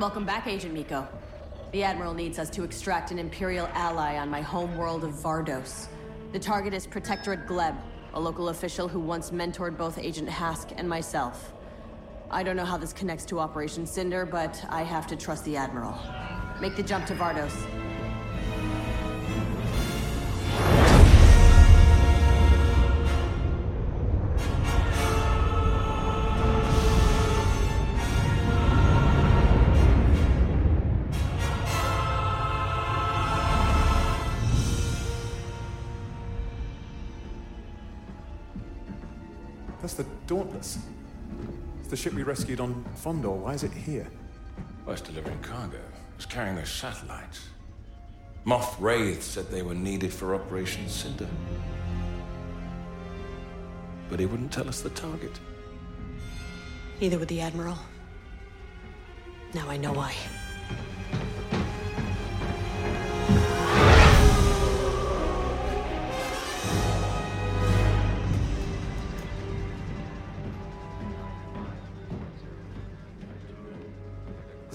Welcome back, Agent Meeko. The Admiral needs us to extract an Imperial ally on my home world of Vardos. The target is Protectorate Gleb, a local official who once mentored both Agent Hask and myself. I don't know how this connects to Operation Cinder, but I have to trust the Admiral. Make the jump to Vardos. It's we rescued on Fondor. Why is it here? Well, it's delivering cargo. It's carrying those satellites. Moff Wraith said they were needed for Operation Cinder. But he wouldn't tell us the target. Neither would the Admiral. Now I know why.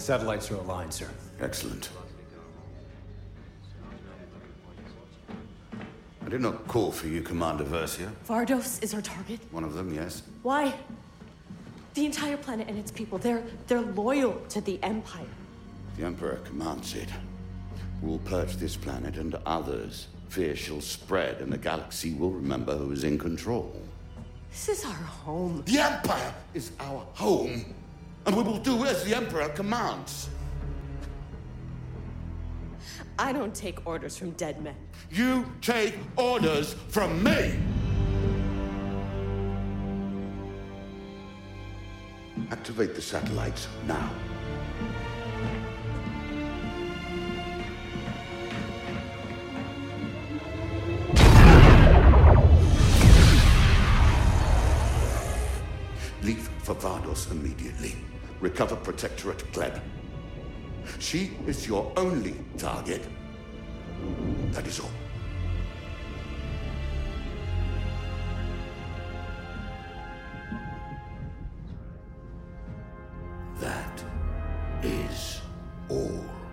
Satellites are aligned, sir. Excellent. I did not call for you, Commander Versio. Vardos is our target? One of them, yes. Why? The entire planet and its people, they're they're loyal to the Empire. The Emperor commands it. We'll purge this planet and others. Fear shall spread, and the galaxy will remember who is in control. This is our home. The Empire is our home, and we will do as the Emperor commands. I don't take orders from dead men. You take orders from me! Activate the satellites now. Leave for Vardos immediately. Recover Protectorate Gleb. She is your only target. That is all. That is all.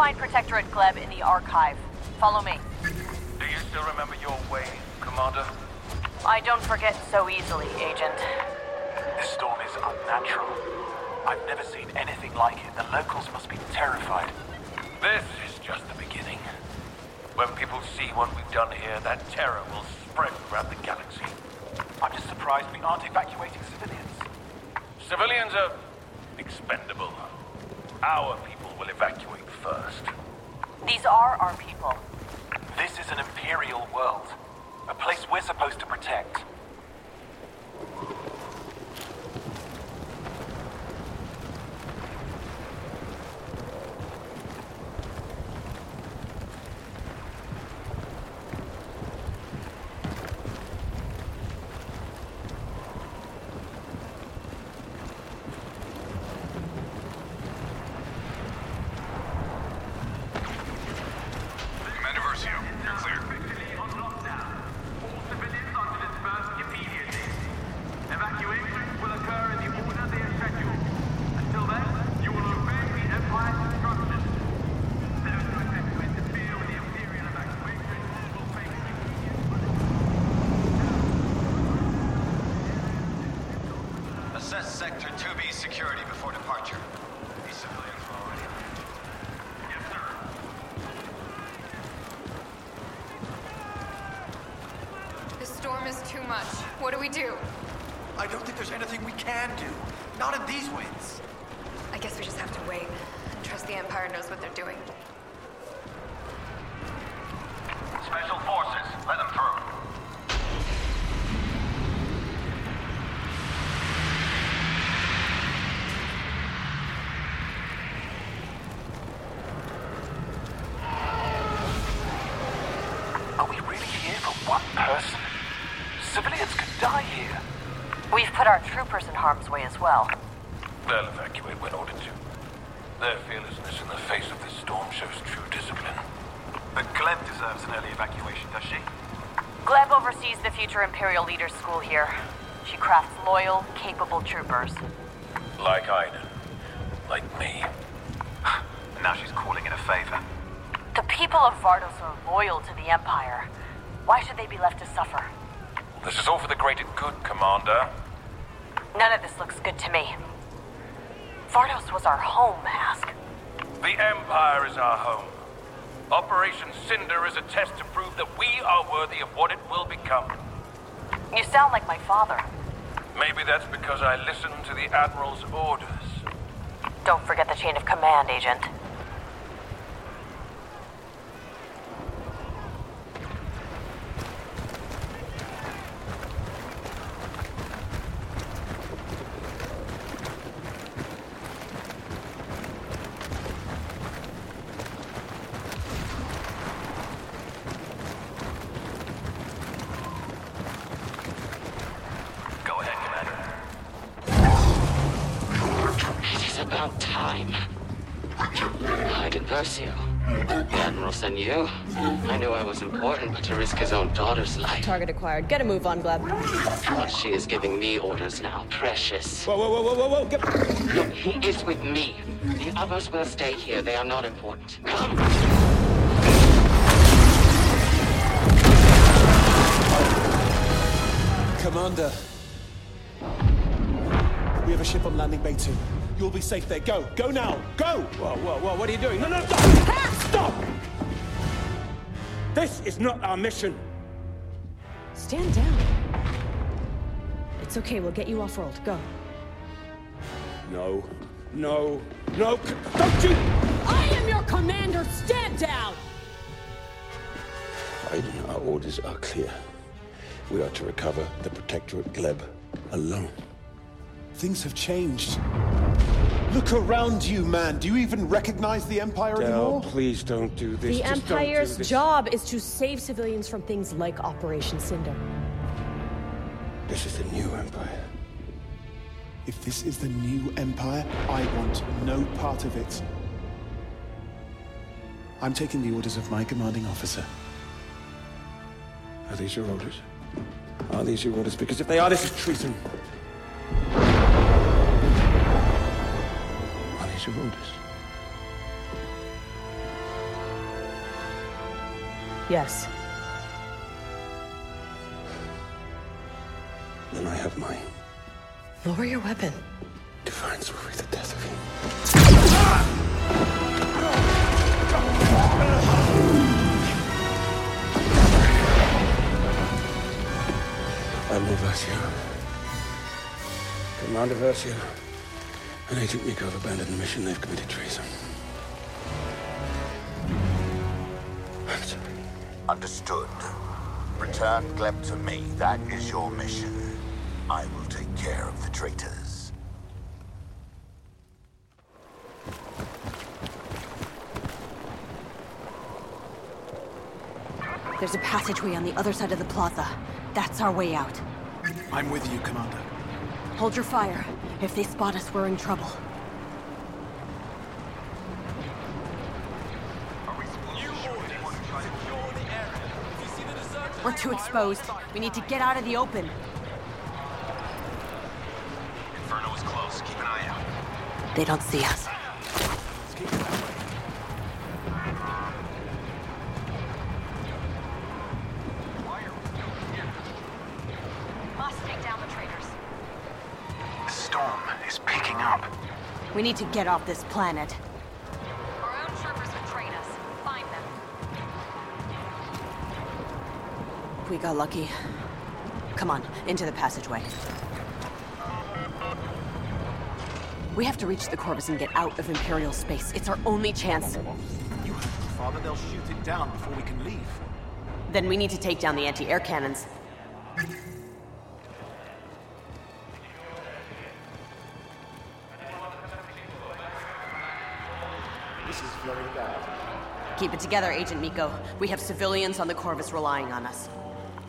Find Protectorate Gleb in the archive. Follow me. Do you still remember your way, Commander? I don't forget so easily, Agent. This storm is unnatural. I've never seen anything like it. The locals must be terrified. This is just the beginning. When people see what we've done here, that terror will spread throughout the galaxy. I'm just surprised we aren't evacuating civilians. Civilians are expendable. Our people will evacuate first. These are our people. This is an imperial world. A place we're supposed to protect. Sector 2B's security before departure. These civilians are already Yes, sir. The storm is too much. What do we do? I don't think there's anything we can do. Not in these winds. I guess we just have to wait. and Trust the Empire knows what they're doing. Special forces, let them through. Are we really here for one person? Civilians could die here. We've put our troopers in harm's way as well. They'll evacuate when ordered to. Their fearlessness in the face of this storm shows true discipline. But Gleb deserves an early evacuation, does she? Gleb oversees the future Imperial Leaders School here. She crafts loyal, capable troopers. Like Iden. Like me. And now she's calling in a favor. The people of Vardos are loyal to the Empire. Why should they be left to suffer? This is all for the greater good, Commander. None of this looks good to me. Vardos was our home, Hask. The Empire is our home. Operation Cinder is a test to prove that we are worthy of what it will become. You sound like my father. Maybe that's because I listen to the Admiral's orders. Don't forget the chain of command, Agent. Go ahead, Commander. It is about time. Hyde The Admiral sent you. I knew I was important, but to risk his own daughter's life. Target acquired. Get a move on, Gleb. Well, she is giving me orders now, precious. Whoa, whoa, whoa, whoa, whoa, whoa! Get... Look, he is with me. The others will stay here. They are not important. Come! Commander. We have a ship on landing bay two. You'll be safe there. Go. Go now. Go! Whoa, whoa, whoa, what are you doing? No, no, stop! Stop! This is not our mission. Stand down. It's okay. We'll get you off world. Go. No, no, no, c- don't you! I am your commander. Stand down. Iden, our orders are clear. We are to recover the Protectorate Gleb alone. Things have changed. Look around you, man. Do you even recognize the Empire Del, anymore? please don't do this. The Just don't do Empire's this. job is to save civilians from things like Operation Cinder. This is the new Empire. If this is the new Empire, I want no part of it. I'm taking the orders of my commanding officer. Are these your orders? Are these your orders? Because if they are, this is treason. Are these your? Yes. Then I have mine. Lower your weapon. Defiance will be the death of you. Admiral Versio. Commander Versio. And Agent Meeko have abandoned the mission. They've committed treason. I'm sorry. Understood. Return Gleb to me. That is your mission. I will take care of the traitors. There's a passageway on the other side of the plaza. That's our way out. I'm with you, Commander. Hold your fire. If they spot us, we're in trouble. We're too exposed. We need to get out of the open. Inferno is close. Keep an eye out. They don't see us. We need to get off this planet. Our own troopers betrayed us. Find them. We got lucky. Come on, into the passageway. We have to reach the Corvus and get out of Imperial space. It's our only chance. You heard me, Father. They'll shoot it down before we can leave. Then we need to take down the anti-air cannons. Keep it together, Agent Meeko. We have civilians on the Corvus relying on us.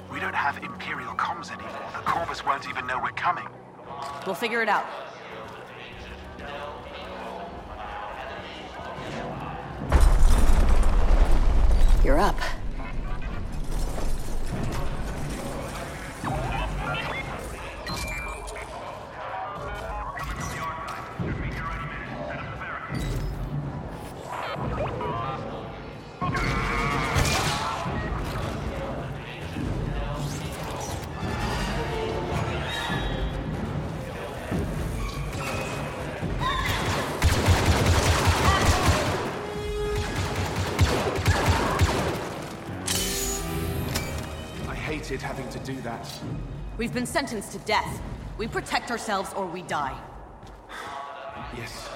We don't have Imperial comms anymore. The Corvus won't even know we're coming. We'll figure it out. You're up. I We've been sentenced to death. We protect ourselves or we die. Yes,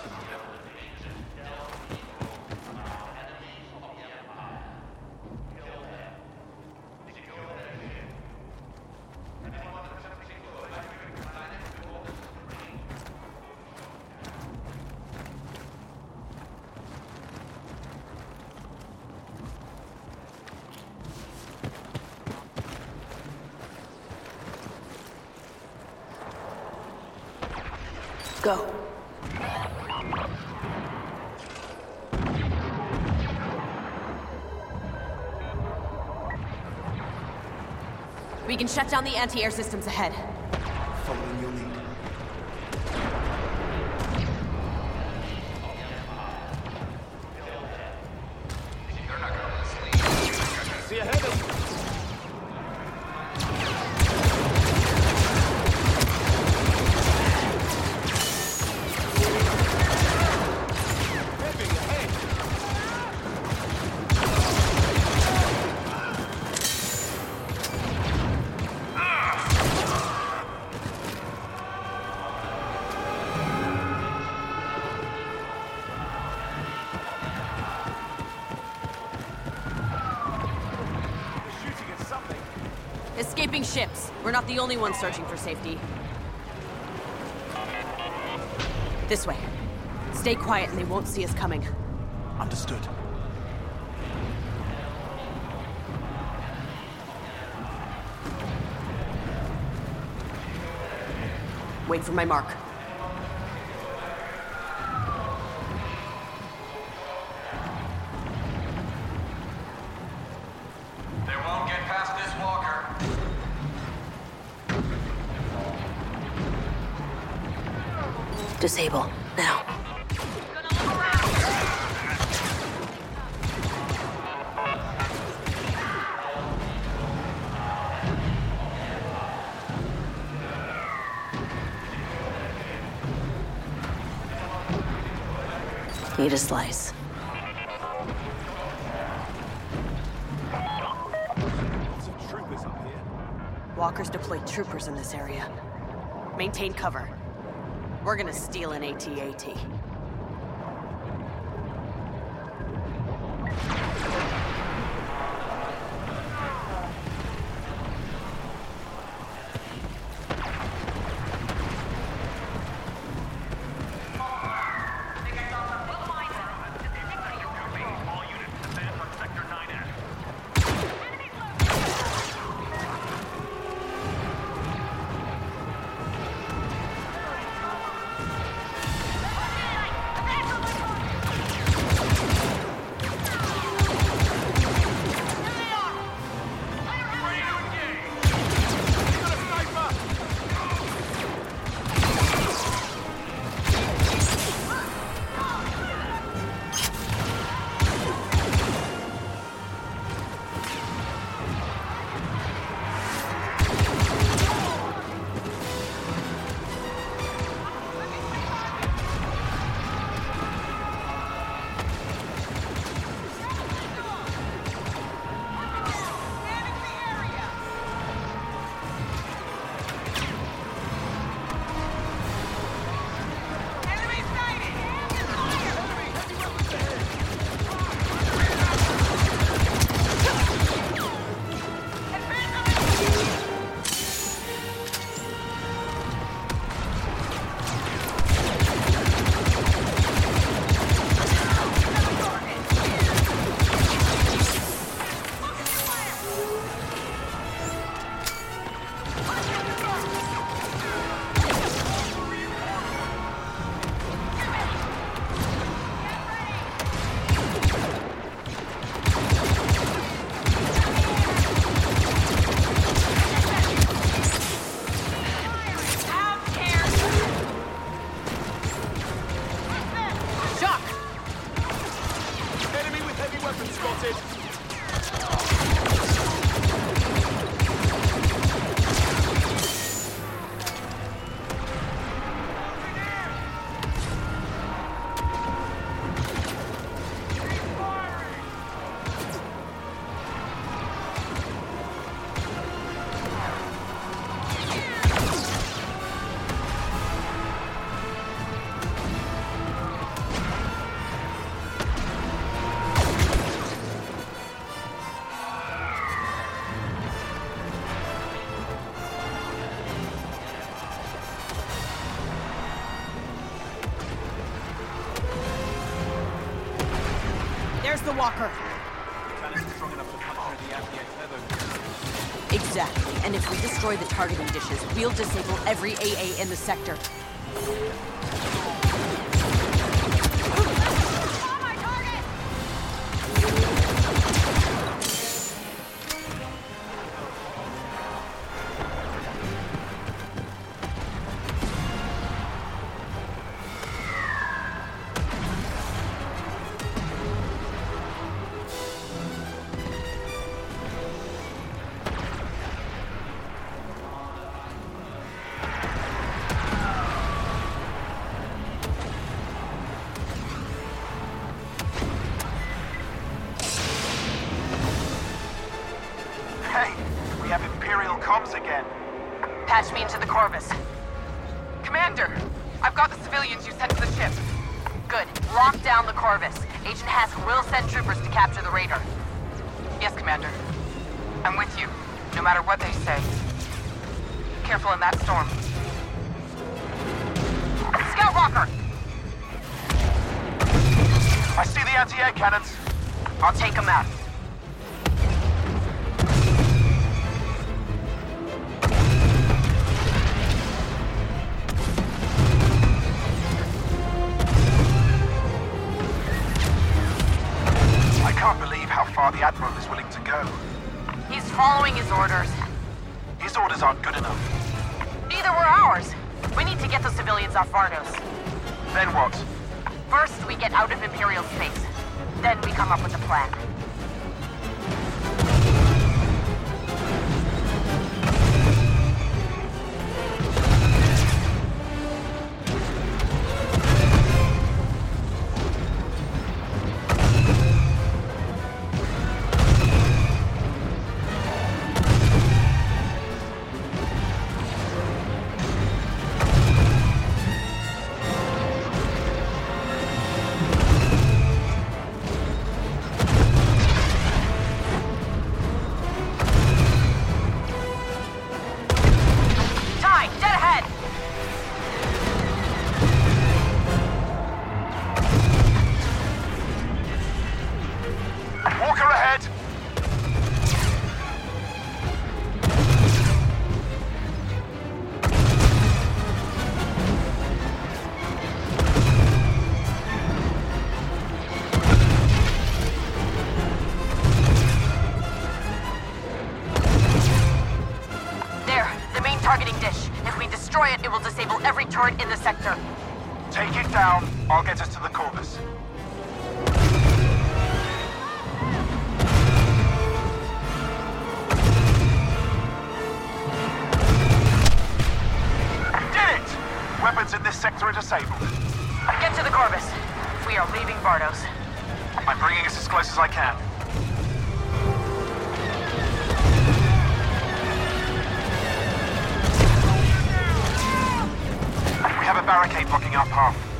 Go. We can shut down the anti-air systems ahead. Ships. We're not the only ones searching for safety. This way. Stay quiet and they won't see us coming. Understood. Wait for my mark. Disable. Now. Need a slice. Lots of troopers up here. Walkers deployed troopers in this area. Maintain cover. We're gonna steal an AT-AT. Walker? Exactly. And if we destroy the targeting dishes, we'll disable every AA in the sector. No matter what they say. Careful in that storm. Scout Walker! I see the anti-air cannons. I'll take them out. I can't believe how far the Admiral is willing to go. He's following his orders. His orders aren't good enough. Neither were ours. We need to get the civilians off Vardos. Then what? First, we get out of Imperial space. Then we come up with a plan. Every turret in the sector. Take it down. I'll get us to the Corvus. Did it! Weapons in this sector are disabled. Get to the Corvus. We are leaving Vardos. I'm bringing us as close as I can. Barricade blocking our path.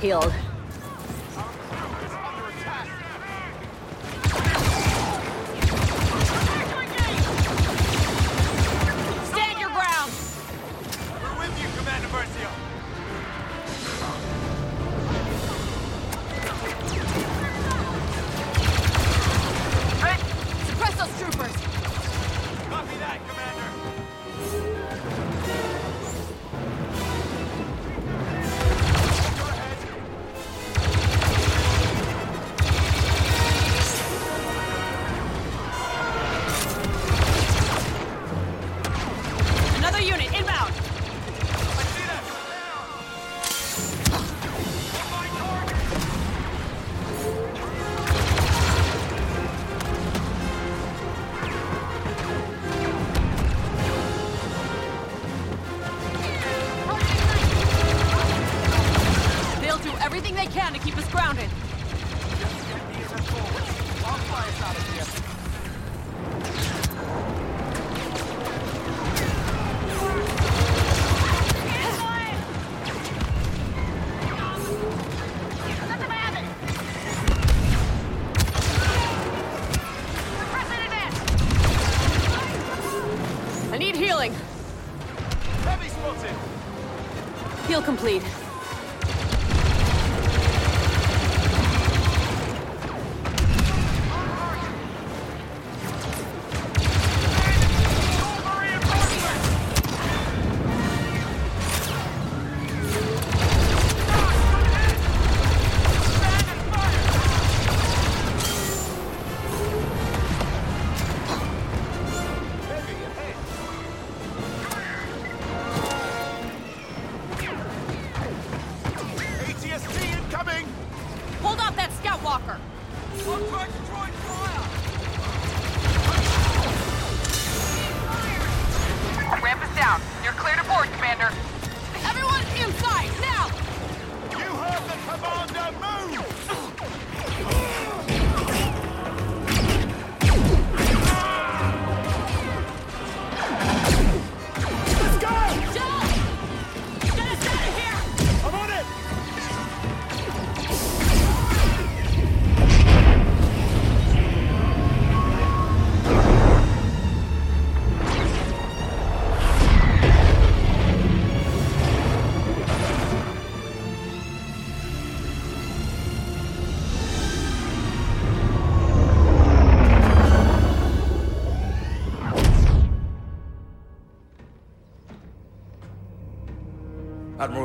Versio. Suppress those troopers! Copy that,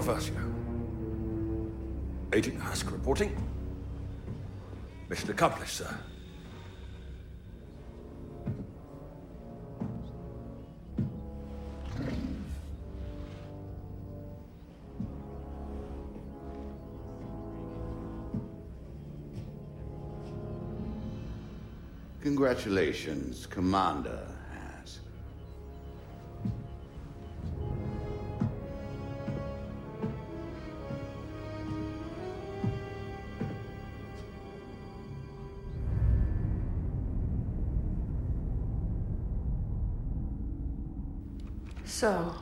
Versio. Agent Hask reporting. Mission accomplished, sir. Congratulations, Commander So,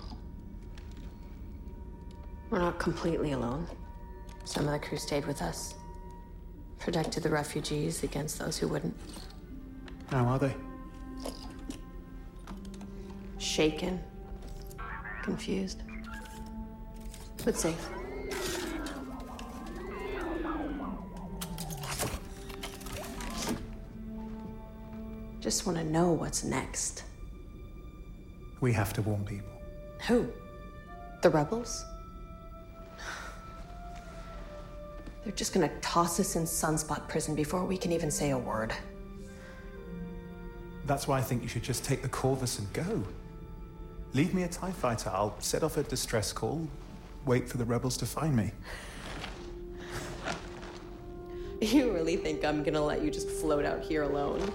we're not completely alone. Some of the crew stayed with us, protected the refugees against those who wouldn't. How are they? Shaken, confused, but safe. Just want to know what's next. We have to warn people. Who? The rebels? They're just gonna toss us in Sunspot prison before we can even say a word. That's why I think you should just take the Corvus and go. Leave me a TIE fighter. I'll set off a distress call, wait for the rebels to find me. You really think I'm gonna let you just float out here alone?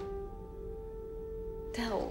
Del.